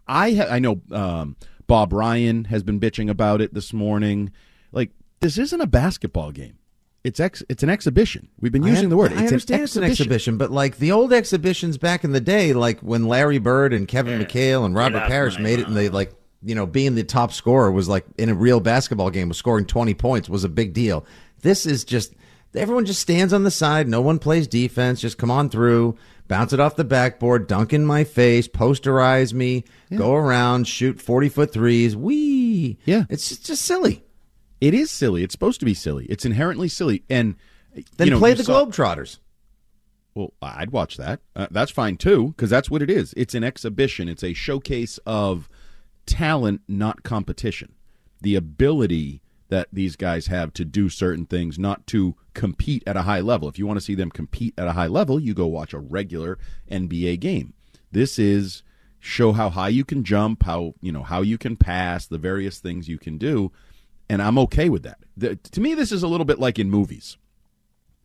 I, ha- I know um, Bob Ryan has been bitching about it this morning. Like this isn't a basketball game it's ex it's an exhibition. We've been using I, the word. I it's understand an it's an exhibition, but like the old exhibitions back in the day, like when Larry Bird and Kevin yeah. McHale and Robert Parish made it, and they like you know being the top scorer was like in a real basketball game was scoring twenty points was a big deal. This is just everyone just stands on the side. No one plays defense. Just come on through, bounce it off the backboard, dunk in my face, posterize me, yeah. go around, shoot forty foot threes. Wee. Yeah, it's just, just silly. It is silly. It's supposed to be silly. It's inherently silly. And then you know, play the saw, Globetrotters. Well, I'd watch that. Uh, that's fine too, because that's what it is. It's an exhibition. It's a showcase of talent, not competition. The ability that these guys have to do certain things, not to compete at a high level. If you want to see them compete at a high level, you go watch a regular NBA game. This is show how high you can jump, how you know how you can pass, the various things you can do and I'm okay with that. The, to me, this is a little bit like in movies.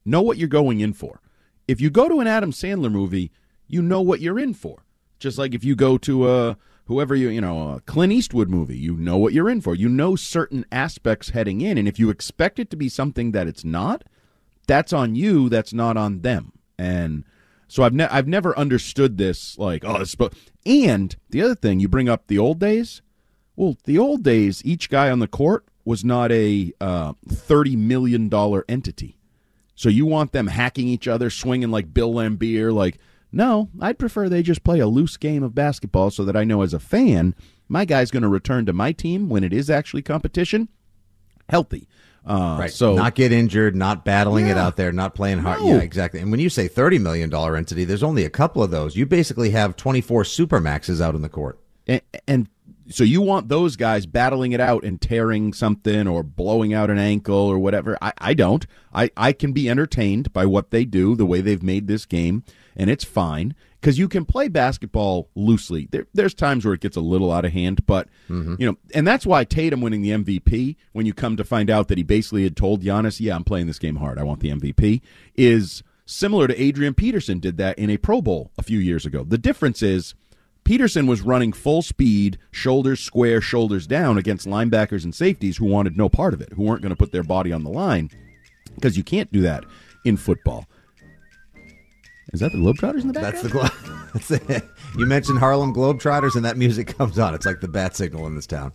Know what you're going in for. If you go to an Adam Sandler movie, you know what you're in for. Just like if you go to a whoever you you know a Clint Eastwood movie, you know what you're in for. You know certain aspects heading in, and if you expect it to be something that it's not, that's on you. That's not on them. And so I've ne- I've never understood this like oh this. And the other thing you bring up the old days. Well, the old days, each guy on the court was not a uh, $30 million entity. So you want them hacking each other, swinging like Bill Laimbeer, Like, no, I'd prefer they just play a loose game of basketball so that I know as a fan my guy's going to return to my team when it is actually competition healthy. Uh, right. So not get injured, not battling it out there, not playing hard. No. Yeah, exactly. And when you say thirty million dollar entity, there's only a couple of those. You basically have twenty four super maxes out in the court. and, and so you want those guys battling it out and tearing something or blowing out an ankle or whatever. I, I don't. I, I can be entertained by what they do, the way they've made this game, and it's fine because you can play basketball loosely. There, there's times where it gets a little out of hand, but mm-hmm. you know, and that's why Tatum winning the MVP, when you come to find out that he basically had told Giannis, "Yeah, I'm playing this game hard. I want the MVP," is similar to Adrian Peterson did that in a Pro Bowl a few years ago. The difference is. Peterson was running full speed, shoulders square, shoulders down against linebackers and safeties who wanted no part of it, who weren't going to put their body on the line because you can't do that in football. Is that the Globetrotters in the background? That's the glo- that's it. You mentioned Harlem Globetrotters, and that music comes on. It's like the bat signal in this town.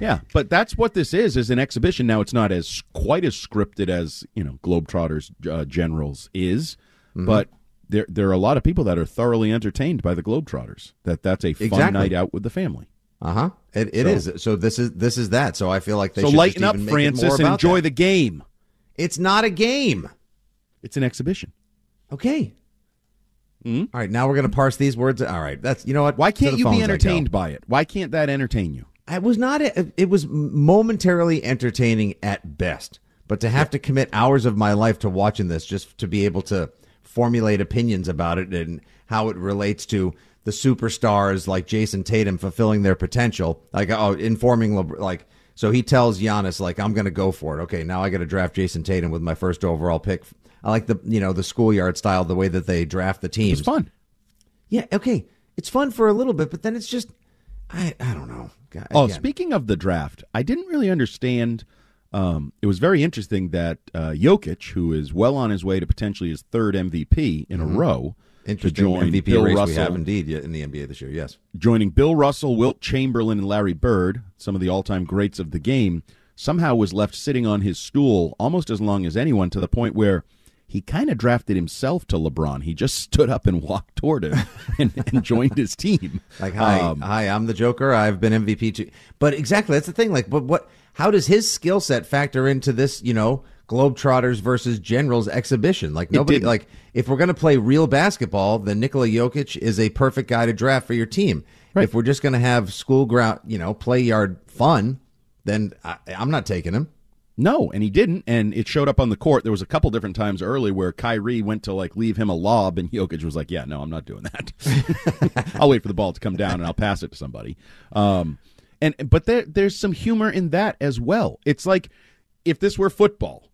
Yeah, but that's what this is is an exhibition. Now it's not as quite as scripted as you know Globetrotters uh, Generals is, Mm-hmm. but there there are a lot of people that are thoroughly entertained by the Globetrotters. That that's a fun Exactly. night out with the family. Uh huh. It, it So- is. So this is this is that. So I feel like they so should lighten up, even make it more Francis, and enjoy that. the game. It's not a game. It's an exhibition. Okay. Hmm? All right. Now we're gonna parse these words. All right. That's you know what. Why can't you be phones I go. entertained by it? Why can't that entertain you? I was not. It was momentarily entertaining at best, but to have to commit hours of my life to watching this just to be able to formulate opinions about it and how it relates to the superstars like Jayson Tatum fulfilling their potential, like oh, informing LeBron, like. So he tells Giannis, like, I'm going to go for it. Okay, now I got to draft Jayson Tatum with my first overall pick. I like the, you know, the schoolyard style, the way that they draft the teams. It's fun. Yeah, okay. It's fun for a little bit, but then it's just, I, I don't know. God, Oh, again. speaking of the draft, I didn't really understand. Um, it was very interesting that uh, Jokic, who is well on his way to potentially his third MVP in Mhm. a row, to Interesting join MVP Bill race Russell, we have indeed in the NBA this year. Yes. joining Bill Russell, Wilt Chamberlain, and Larry Bird, some of the all-time greats of the game, somehow was left sitting on his stool almost as long as anyone, to the point where he kind of drafted himself to LeBron. He just stood up and walked toward him and, and joined his team. Like, hi, Um, hi, I'm the Joker. I've been MVP too. But exactly, that's the thing. Like, but what? How does his skill set factor into this? You know, Globetrotters versus Generals exhibition. Like nobody. Like, if we're going to play real basketball, then Nikola Jokic is a perfect guy to draft for your team. If we're just going to have school ground, you know, play yard fun, then I, I'm not taking him. No, and he didn't, and it showed up on the court. There was a couple different times early where Kyrie went to like leave him a lob, and Jokic was like, "Yeah, no, I'm not doing that. I'll wait for the ball to come down and I'll pass it to somebody." Um, and but there, there's some humor in that as well. It's like if this were football,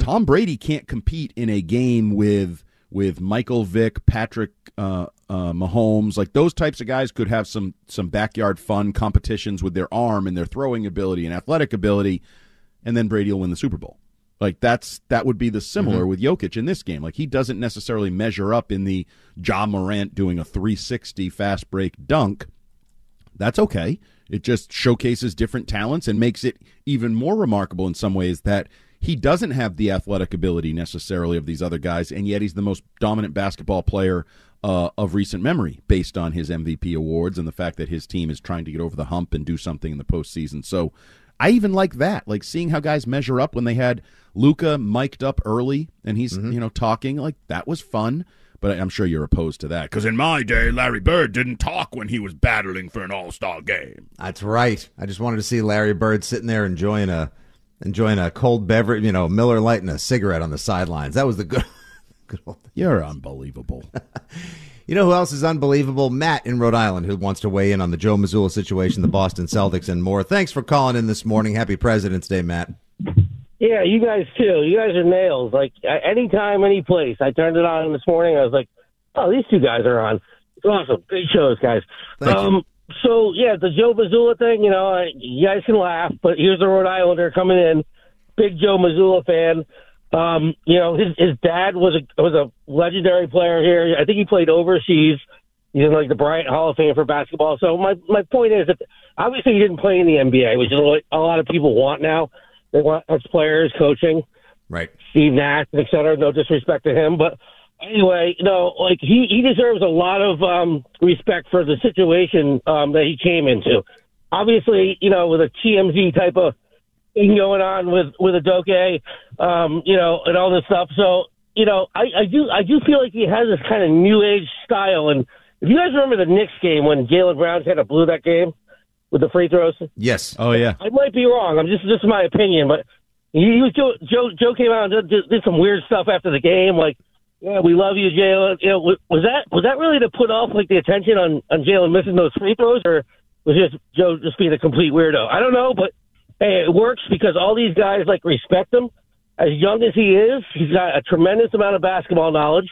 Tom Brady can't compete in a game with with Michael Vick, Patrick uh, uh, Mahomes, like those types of guys could have some some backyard fun competitions with their arm and their throwing ability and athletic ability, and then Brady will win the Super Bowl. Like that's that would be the similar Mhm. with Jokic in this game. Like he doesn't necessarily measure up in the Ja Morant doing a 360 fast break dunk. That's okay. It just showcases different talents and makes it even more remarkable in some ways that he doesn't have the athletic ability necessarily of these other guys, and yet he's the most dominant basketball player uh, of recent memory based on his MVP awards and the fact that his team is trying to get over the hump and do something in the postseason. So I even like that, like seeing how guys measure up when they had Luka mic'd up early and he's mm-hmm. you know talking like that was fun. But I'm sure you're opposed to that Because in my day, Larry Bird didn't talk when he was battling for an All Star game. That's right. I just wanted to see Larry Bird sitting there enjoying a enjoying a cold beverage, you know, Miller Lite and a cigarette on the sidelines. That was the good. good old You're unbelievable. You know who else is unbelievable? Matt in Rhode Island, who wants to weigh in on the Joe Mazzulla situation, the Boston Celtics, and more. Thanks for calling in this morning. Happy President's Day, Matt. Yeah, you guys too. You guys are nails. Like anytime, any place. I turned it on this morning. I was like, "Oh, these two guys are on. It's awesome. Great shows, guys." Thank you. um, so yeah, the Joe Mazzulla thing. You know, you guys can laugh, but here's a Rhode Islander coming in, big Joe Mazzulla fan. Um, you know, his his dad was a was a legendary player here. I think he played overseas. He's in like the Bryant Hall of Fame for basketball. So my my point is that obviously he didn't play in the NBA, which is what a lot of people want now. They want ex players coaching. right? Steve Nash, et cetera. No disrespect to him, but anyway, you know, like he he deserves a lot of um, respect for the situation um, that he came into. Obviously, you know, with a TMZ type of thing going on with with Udoka, um, you know, and all this stuff. So, you know, I, I do I do feel like he has this kind of new age style. And if you guys remember the Knicks game when Jaylen Brown kind of blew that game with the free throws, yes. Oh yeah. I might be wrong. I'm just just my opinion, but he, he was Joe, Joe Joe came out and did, did some weird stuff after the game, like. Yeah, we love you, Jaylen. You know, was that was that really to put off like the attention on on Jaylen missing those free throws, or was just Joe just being a complete weirdo? I don't know, but hey, it works because all these guys like respect him. As young as he is, he's got a tremendous amount of basketball knowledge.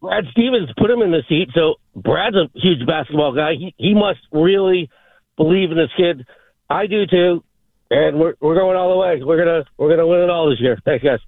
Brad Stevens put him in the seat, so Brad's a huge basketball guy. He he must really believe in this kid. I do too, and we're we're going all the way. We're gonna we're gonna win it all this year. Thanks, guys.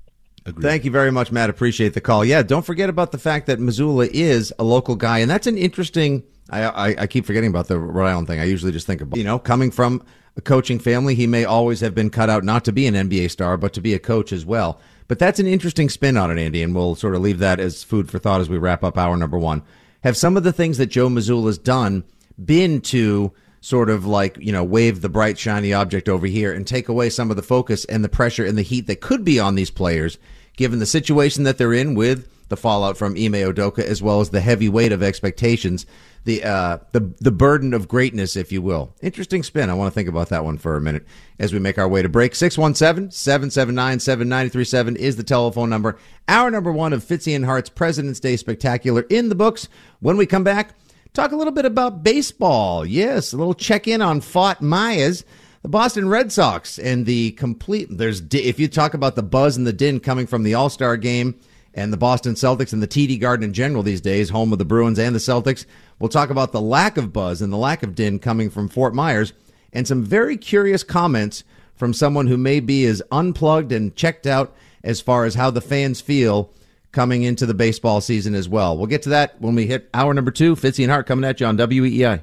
Agreed. Thank you very much, Matt. Appreciate the call. Yeah, don't forget about the fact that Mazzulla is a local guy, and that's an interesting. I, I, I keep forgetting about the Rhode Island thing. I usually just think about you know coming from a coaching family, he may always have been cut out not to be an NBA star, but to be a coach as well. But that's an interesting spin on it, Andy, and we'll sort of leave that as food for thought as we wrap up hour number one. Have some of the things that Joe Mazzulla's done been to sort of like, you know, wave the bright, shiny object over here and take away some of the focus and the pressure and the heat that could be on these players given the situation that they're in with the fallout from Ime Udoka, as well as the heavy weight of expectations, the uh, the the burden of greatness, if you will. Interesting spin. I want to think about that one for a minute as we make our way to break. 617-779-7937 is the telephone number. Our number one of Fitzy and Hart's President's Day Spectacular in the books. When we come back, talk a little bit about baseball. Yes, a little check in on Fort Myers the Boston Red Sox and the complete there's if you talk about the buzz and the din coming from the All-Star game and the Boston Celtics and the TD Garden in general these days, home of the Bruins and the Celtics, we'll talk about the lack of buzz and the lack of din coming from Fort Myers and some very curious comments from someone who may be as unplugged and checked out as far as how the fans feel coming into the baseball season as well. We'll get to that when we hit hour number two. Fitzy and Hart coming at you on WEEI.